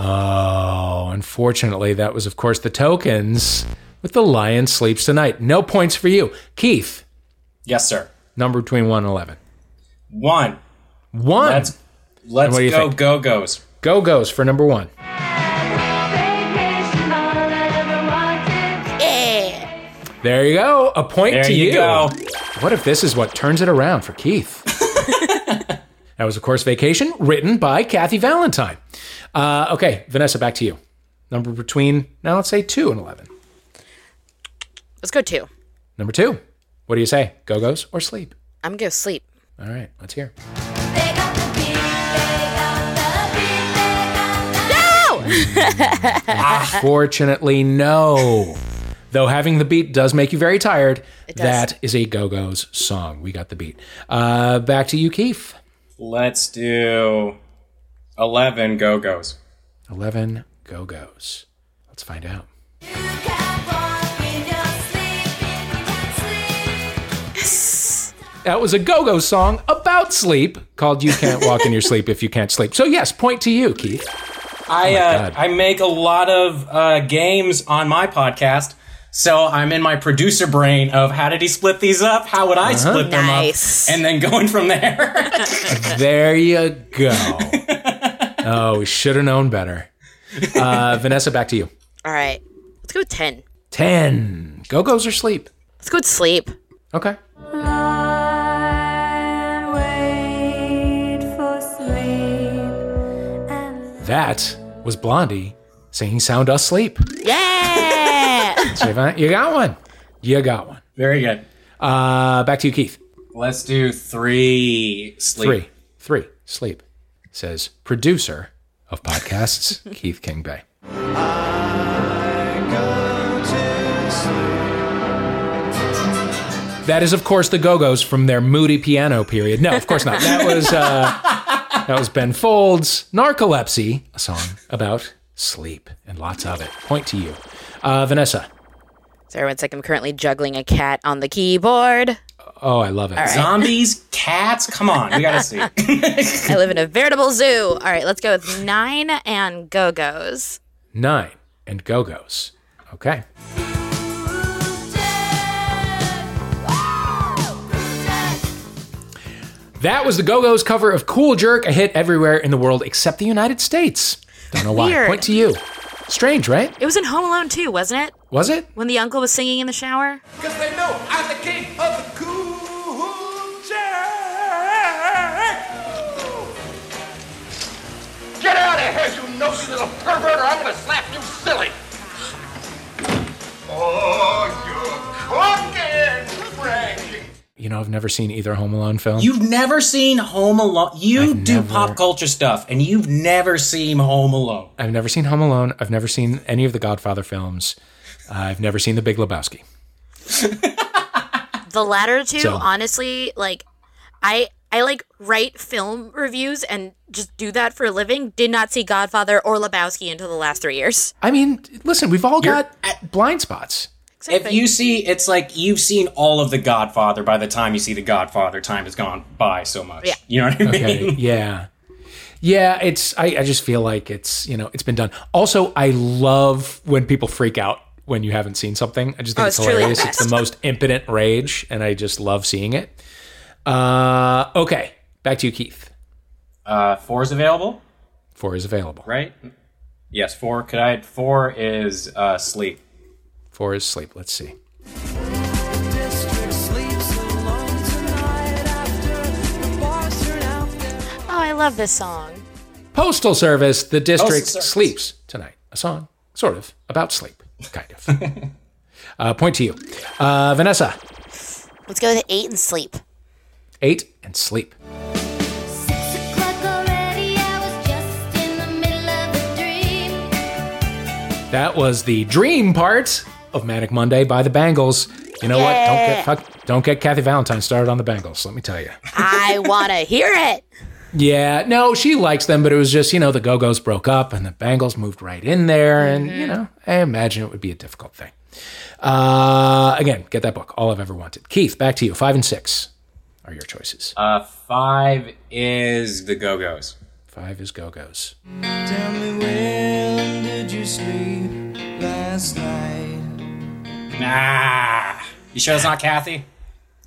Oh, unfortunately, that was of course the tokens with the lion sleeps tonight. No points for you, Keith. Yes, sir. Number between one and eleven. One. One. Let's let's what do you go think? go goes. Go goes for number one. Yeah. There you go. A point There to you you. go. What if this is what turns it around for Keith? that was, of course, Vacation, written by Kathy Valentine. Uh, okay, Vanessa, back to you. Number between, now let's say 2 and 11. Let's go two. Number 2. What do you say? Go Go's or sleep? I'm gonna go sleep. All right, let's hear. No! Fortunately, no. Though having the beat does make you very tired, that is a Go Go's song. We got the beat. Uh, back to you, Keith. Let's do 11 Go Go's. 11 Go Go's. Let's find out. That was a Go Go song about sleep called You Can't Walk in Your Sleep If You Can't Sleep. So, yes, point to you, Keith. I Oh uh, I make a lot of uh, games on my podcast, so I'm in my producer brain of how did he split these up? How would I Uh-huh. split them Nice. up? And then going from there. There you go. Oh, we should have known better. Uh, Vanessa, back to you. All right. Let's go with 10. 10. Go Go's or sleep? Let's go with sleep. Okay. That was Blondie singing Sound Asleep. Yeah! Javon, you got one. You got one. Very good. Uh, back to you, Keith. Let's do three sleep. Three. Three. Sleep. Says producer of podcasts, Keith Kingbay. That is, of course, the Go Go's from their moody piano period. No, of course not. That was uh, that was Ben Folds' Narcolepsy, a song about sleep and lots of it. Point to you, uh, Vanessa. Sorry, one sec. I'm currently juggling a cat on the keyboard. Oh, I love it. Zombies, cats, come on, we gotta see. I live in a veritable zoo. All right, let's go with nine and Go Go's. Nine and Go Go's. Okay. That was the Go Go's cover of Cool Jerk, a hit everywhere in the world except the United States. Don't know why. Weird. Point to you. Strange, right? It was in Home Alone too, wasn't it? Was it? When the uncle was singing in the shower? Cause they know I'm the king of the cool jerk. Get out of here, you nosy little pervert, or I'm gonna slap you silly! Oh, you're cooking, bragging. You know, I've never seen either Home Alone film. You've never seen Home Alone. You I've do never- pop culture stuff, and you've never seen Home Alone. I've never seen Home Alone. I've never seen any of the Godfather films. Uh, I've never seen The Big Lebowski. The latter two, So- honestly, like I I like write film reviews and just do that for a living. Did not see Godfather or Lebowski until the last three years. I mean, listen, we've all You're- got blind spots. If you see, it's like you've seen all of The Godfather. By the time you see The Godfather, time has gone by so much. Yeah. You know what I mean? Okay. yeah. Yeah, it's I, I just feel like it's you know, it's been done. Also, I love when people freak out when you haven't seen something. I just think Oh, it's it's truly the hilarious. It's the most impotent rage, and I just love seeing it. Uh okay. Back to you, Keith. Uh, four is available, Four is available. right? Yes, four. Could I? Four is uh, sleep. Four his sleep. Let's see. Oh, I love this song. Postal Service, the district Service. sleeps tonight. A song, sort of, about sleep, kind of. uh, point to you. Uh, Vanessa, Let's go with eight and sleep. eight and sleep. That was the dream part of Manic Monday by the Bangles. You know what? Don't get fuck, don't get Kathy Valentine started on the Bangles. Let me tell you. I want to hear it. Yeah, no, she likes them, but it was just you know the Go Go's broke up and the Bangles moved right in there, and you know I imagine it would be a difficult thing. Uh, again, get that book. All I've ever wanted. Keith, back to you. Five and six are your choices. Uh, five is the Go Go's. Five is Go Go's. Tell me when did you sleep last night? Nah. You sure it's not Kathy?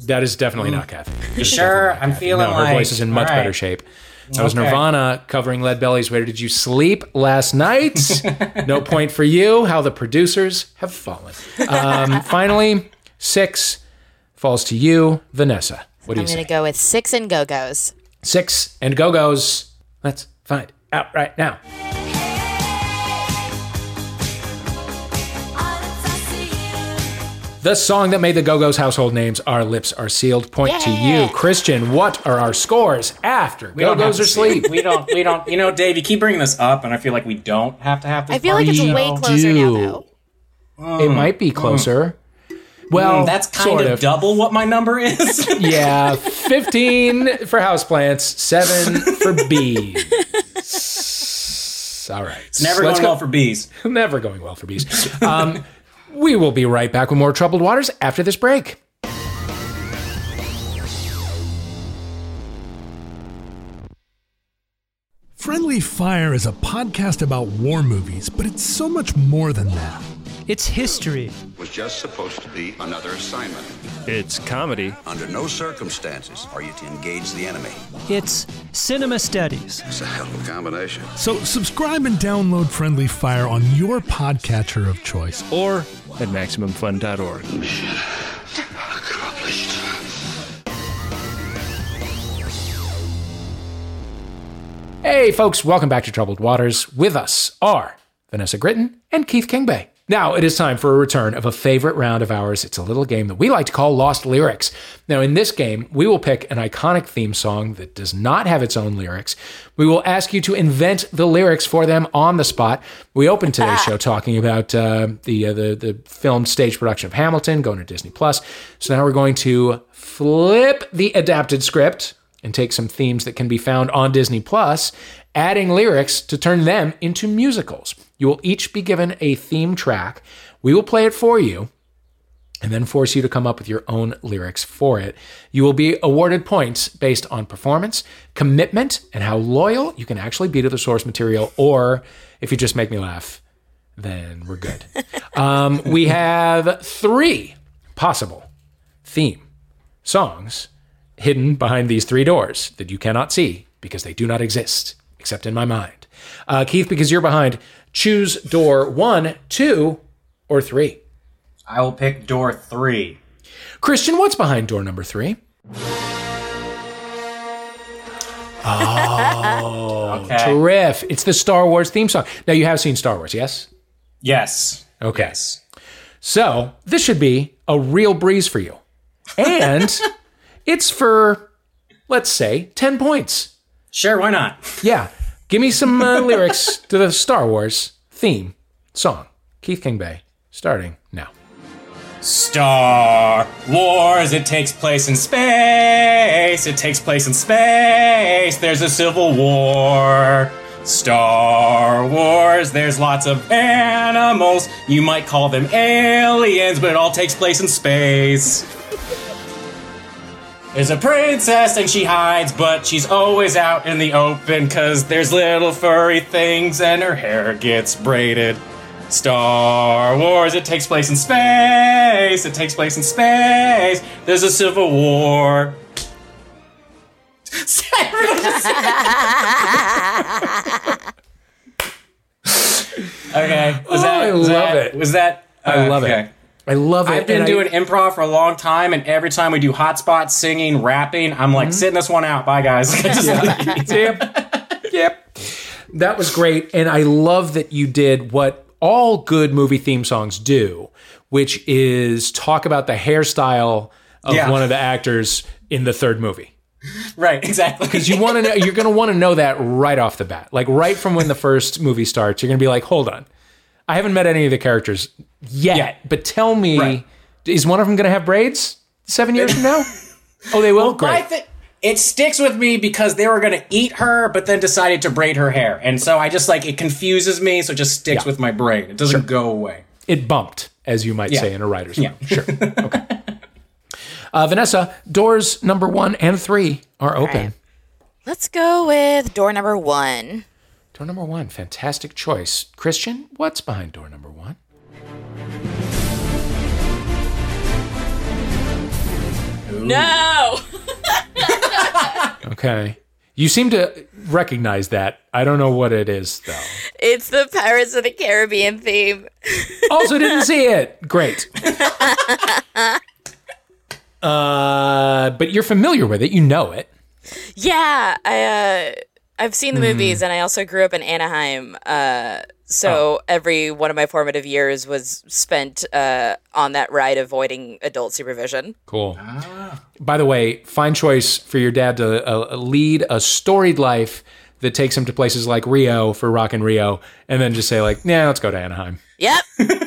That is definitely not Kathy. You sure? I'm feeling No, her voice is in much all right. better shape. That was Nirvana covering Lead Belly's Where Did You Sleep Last Night? no point for you. How the producers have fallen. Um, finally, Six falls to you, Vanessa. What do I'm you going say? to go with six and go go's. Six and Go Go's. Let's find out right now. The song that made the Go Go's household names, Our Lips Are Sealed, point to you. Christian, what are our scores after We Go Go's are see it. asleep? We don't. We don't. You know, Dave, you keep bringing this up, and I feel like we don't have to have this. I feel like it's part, way you know? closer now, do. though. It might be closer. Well, Mm, that's kind sort of, double what my number is. Yeah, 15 for houseplants, 7 for bees. All right. it's never Let's going go- well for bees. Never going well for bees. Um, we will be right back with more Troubled Waters after this break. Friendly Fire is a podcast about war movies, but it's so much more than that. It's history. was just supposed to be another assignment. It's comedy. Under no circumstances are you to engage the enemy. It's cinema studies. It's a hell of a combination. So subscribe and download Friendly Fire on your podcatcher of choice. Or at MaximumFun.org. Hey, folks, welcome back to Troubled Waters. With us are Vanessa Gritton and Keith Kingbay. Now, it is time for a return of a favorite round of ours. It's a little game that we like to call Lost Lyrics. Now, in this game, we will pick an iconic theme song that does not have its own lyrics. We will ask you to invent the lyrics for them on the spot. We opened today's show talking about uh, the, uh, the the film stage production of Hamilton going to Disney Plus. So now we're going to flip the adapted script and take some themes that can be found on Disney Plus, adding lyrics to turn them into musicals. You will each be given a theme track. We will play it for you and then force you to come up with your own lyrics for it. You will be awarded points based on performance, commitment, and how loyal you can actually be to the source material, or if you just make me laugh, then we're good. um, we have three possible theme songs hidden behind these three doors that you cannot see because they do not exist except in my mind. Uh, Keith, because you're behind, choose door one, two, or three. I will pick door three. Christian, what's behind door number three? Oh, Okay. terrific. It's the Star Wars theme song. Now, you have seen Star Wars, yes? Yes. Okay. Yes. So, this should be a real breeze for you. And it's for, let's say, 10 points. Sure, why not? Yeah. Give me some uh, lyrics to the Star Wars theme song. Keith Kingbay, starting now. Star Wars, it takes place in space. It takes place in space. There's a civil war. Star Wars, there's lots of animals. You might call them aliens, but it all takes place in space. There's a princess and she hides, but she's always out in the open because there's little furry things and her hair gets braided. Star Wars, it takes place in space. It takes place in space. There's a civil war. okay. Was Oh, that, I was love that- it. Was that? I love okay. it. I love it. I've been and I- doing improv for a long time, and every time we do hotspot singing, rapping, I'm like, mm-hmm. sitting this one out. Bye, guys. Yep. Yep. That was great. And I love that you did what all good movie theme songs do, which is talk about the hairstyle of Yeah. one of the actors in the third movie. right, exactly. Because you want to know, you're going to want to know that right off the bat. Like right from when the first movie starts, you're going to be like, hold on. I haven't met any of the characters yet, Yeah. but tell me, Right. is one of them going to have braids seven years from now? Oh, they will? Well, Great. I thi- it sticks with me because they were going to eat her, but then decided to braid her hair. And so I just like, it confuses me, so it just sticks Yeah. with my brain. It doesn't go away. it bumped, as you might Yeah. say in a writer's Yeah. room. Sure. Okay. Uh, Vanessa, doors number one and three are open. Let's go with door number one. Door number one, fantastic choice. Christian, what's behind door number one? No! Okay. You seem to recognize that. I don't know what it is, though. It's the Pirates of the Caribbean theme. Also, didn't see it. Great. Uh, but you're familiar with it. You know it. Yeah, I uh, I've seen the Mm. movies, and I also grew up in Anaheim. Uh, so Oh. every one of my formative years was spent uh, on that ride, avoiding adult supervision. Cool. By the way, fine choice for your dad to uh, lead a storied life that takes him to places like Rio for Rock and Rio, and then just say like, "Yeah, let's go to Anaheim." Yep.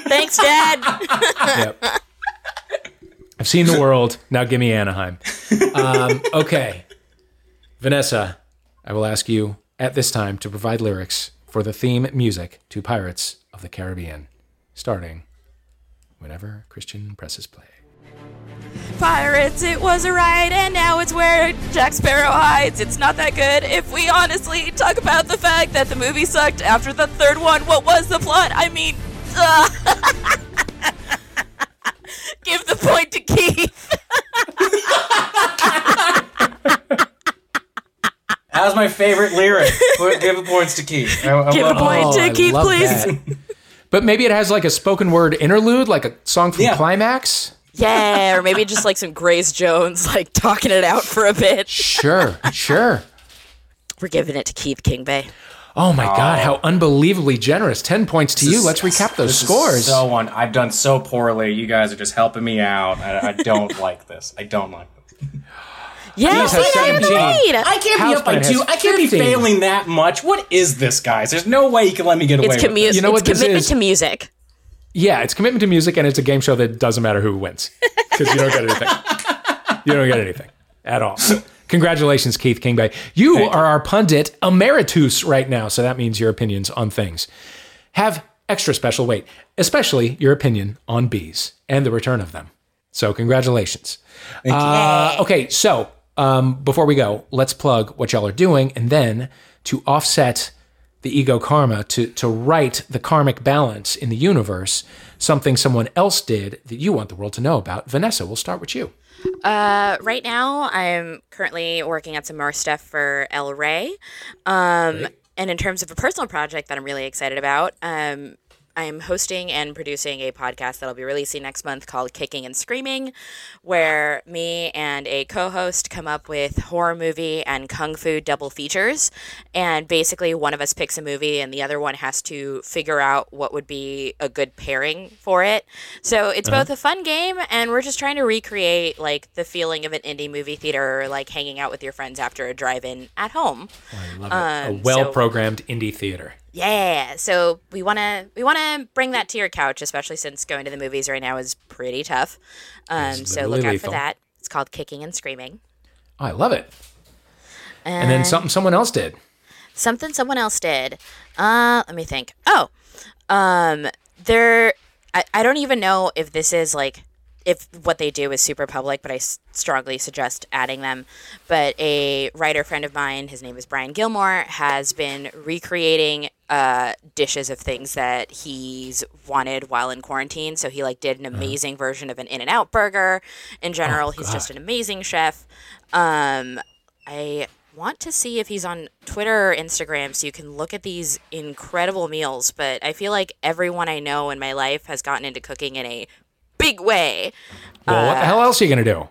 Thanks, Dad. Yep. I've seen the world. Now give me Anaheim. Um, okay, Vanessa, I will ask you at this time to provide lyrics for the theme music to Pirates of the Caribbean, starting whenever Christian presses play. Pirates, it was a ride, and now it's where Jack Sparrow hides. It's not that good if we honestly talk about the fact that the movie sucked after the third one. What was the plot? I mean, uh, give the point to Keith. That was my favorite lyric. Give the points to Keith. I, I Give love a point Oh, to I Keith, please. But maybe it has like a spoken word interlude, like a song from Yeah. Climax. Yeah, or maybe just like some Grace Jones, like talking it out for a bit. Sure, sure. We're giving it to Keith Kingbay. Oh my God, how oh. unbelievably generous. 10 points to you. Let's recap those This is scores. So one, I've done so poorly. You guys are just helping me out. I, I don't like this. I don't like this. Yeah, Keith has see, I 17. agreed. I can't be up by two. I can't be failing that much. What is this, guys? There's no way you can let me get away It's, with commu- this. You know it's what this commitment is? to music. Yeah, it's commitment to music, and it's a game show that doesn't matter who wins because you don't get anything. you don't get anything at all. Congratulations, Keith Kingbay. You Thank you. are our pundit emeritus right now, so that means your opinions on things have extra special weight, especially your opinion on bees and the return of them. So, congratulations. Uh, okay, so um, before we go, let's plug what y'all are doing, and then to offset the ego karma, to to right the karmic balance in the universe, something someone else did that you want the world to know about. Vanessa, we'll start with you. Uh, right now, I'm currently working on some more stuff for El Rey. Um, and in terms of a personal project that I'm really excited about, um, I'm hosting and producing a podcast that I'll be releasing next month called Kicking and Screaming, where me and a co host come up with horror movie and kung fu double features. And basically, one of us picks a movie and the other one has to figure out what would be a good pairing for it. So it's Uh-huh. both a fun game and we're just trying to recreate like the feeling of an indie movie theater or like hanging out with your friends after a drive in at home. I love it. Um, a well so- programmed indie theater. Yeah, so we want to we want to bring that to your couch, especially since going to the movies right now is pretty tough. Um, so look out lethal. for that. It's called Kicking and Screaming. Oh, I love it. And then something someone else did. Something someone else did. Uh, let me think. Oh, um, there. I, I don't even know if this is like if what they do is super public, but I s- strongly suggest adding them. But a writer friend of mine, his name is Brian Gilmore, has been recreating uh, dishes of things that he's wanted while in quarantine. So he like did an amazing version of an In and Out burger. In general, he's just an amazing chef. Um, I want to see if he's on Twitter or Instagram so you can look at these incredible meals. But I feel like everyone I know in my life has gotten into cooking in a big way. Well, what the Uh, hell else are you going to do?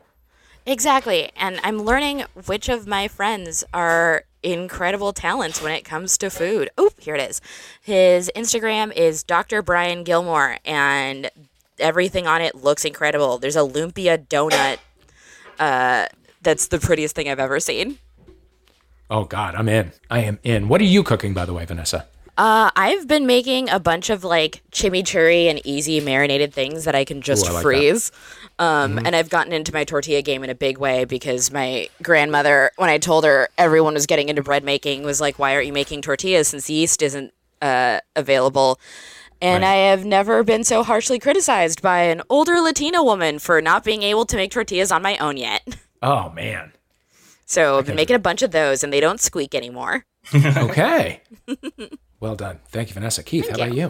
Exactly. And I'm learning which of my friends are incredible talents when it comes to food. Oh, here it is. His Instagram is Dr. Brian Gilmore, and everything on it looks incredible. There's a lumpia donut. Uh, that's the prettiest thing I've ever seen. Oh, God, I'm in. I am in. What are you cooking, by the way, Vanessa? Uh, I've been making a bunch of like chimichurri and easy marinated things that I can just Ooh, I like that. freeze. Um, Mhm. And I've gotten into my tortilla game in a big way because my grandmother, when I told her everyone was getting into bread making, was like, "Why aren't you making tortillas since yeast isn't uh, available?" And I have never been so harshly criticized by an older Latina woman for not being able to make tortillas on my own yet. Oh, man. So I've been making a bunch of those, and they don't squeak anymore. okay. Well done. Thank you, Vanessa. Keith, how about you?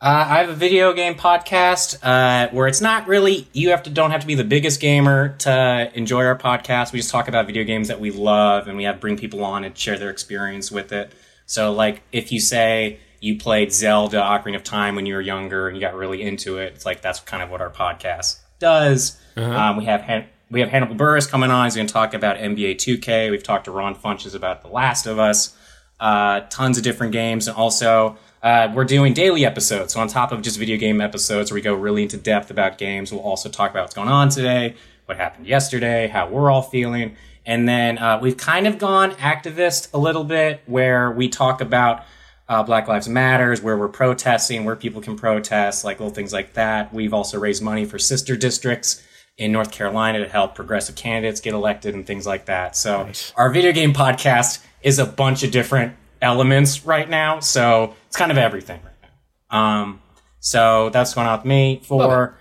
Uh, I have a video game podcast uh, where it's not really you have to don't have to be the biggest gamer to enjoy our podcast. We just talk about video games that we love, and we have bring people on and share their experience with it. So, like, if you say you played Zelda: Ocarina of Time when you were younger and you got really into it, it's like that's kind of what our podcast does. Uh-huh. Um, we have Han- we have Hannibal Buress coming on. He's going to talk about NBA 2K. We've talked to Ron Funches about The Last of Us. Uh, tons of different games, and also uh, we're doing daily episodes. So on top of just video game episodes, where we go really into depth about games, we'll also talk about what's going on today, what happened yesterday, how we're all feeling, and then uh, we've kind of gone activist a little bit, where we talk about uh, Black Lives Matters, where we're protesting, where people can protest, like little things like that. We've also raised money for sister districts in North Carolina to help progressive candidates get elected and things like that. So nice. our video game podcast is a bunch of different elements right now. So it's kind of everything right now. Um, so that's going on with me for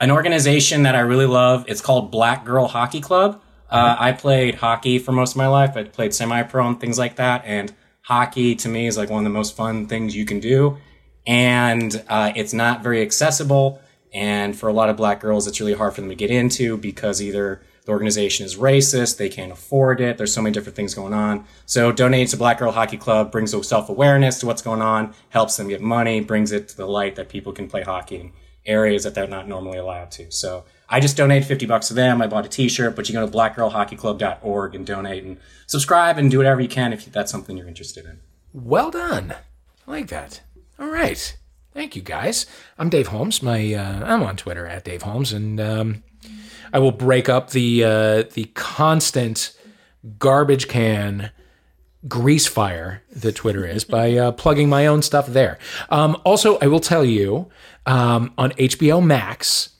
an organization that I really love. It's called Black Girl Hockey Club. Uh, mm-hmm. I played hockey for most of my life. I played semi-pro and things like that. And hockey to me is like one of the most fun things you can do. And uh, it's not very accessible. And for a lot of black girls, it's really hard for them to get into because either the organization is racist, they can't afford it. There's so many different things going on. So donating to Black Girl Hockey Club brings self awareness to what's going on, helps them get money, brings it to the light that people can play hockey in areas that they're not normally allowed to. So I just donated 50 bucks to them. I bought a t-shirt, but you go to blackgirlhockeyclub.org and donate and subscribe and do whatever you can if that's something you're interested in. Well done. I like that. All right. Thank you, guys. I'm Dave Holmes. My uh, I'm on Twitter at Dave Holmes, and um, I will break up the uh, the constant garbage can grease fire that Twitter is by uh, plugging my own stuff there. Um, also, I will tell you um, on HBO Max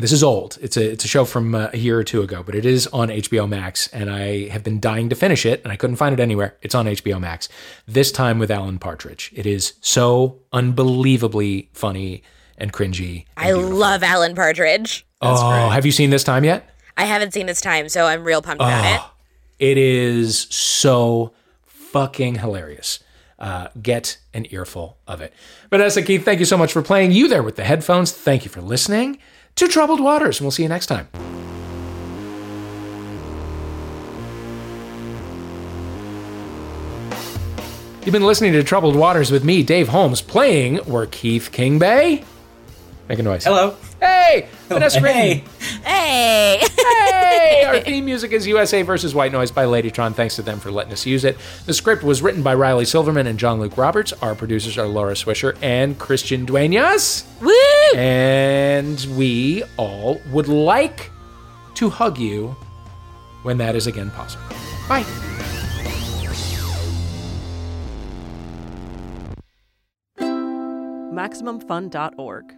this is old. It's a it's a show from uh, a year or two ago, but it is on HBO Max, and I have been dying to finish it, and I couldn't find it anywhere. It's on HBO Max. This time with Alan Partridge. It is so unbelievably funny and cringy. And I beautiful. love Alan Partridge. That's oh, great. have you seen this time yet? I haven't seen this time, so I'm real pumped oh, about it. It is so fucking hilarious. Uh, get an earful of it. Vanessa Keith, thank you so much for playing. You there with the headphones. Thank you for listening to Troubled Waters, and we'll see you next time. You've been listening to Troubled Waters with me, Dave Holmes, playing were Keith Kingbay. Make a noise. Hello. Hey, Vanessa Hey. Hey. hey. Our theme music is USA versus White Noise by Ladytron. Thanks to them for letting us use it. The script was written by Riley Silverman and John Luke Roberts. Our producers are Laura Swisher and Christian Dueñas. Woo! And we all would like to hug you when that is again possible. Bye. MaximumFun.org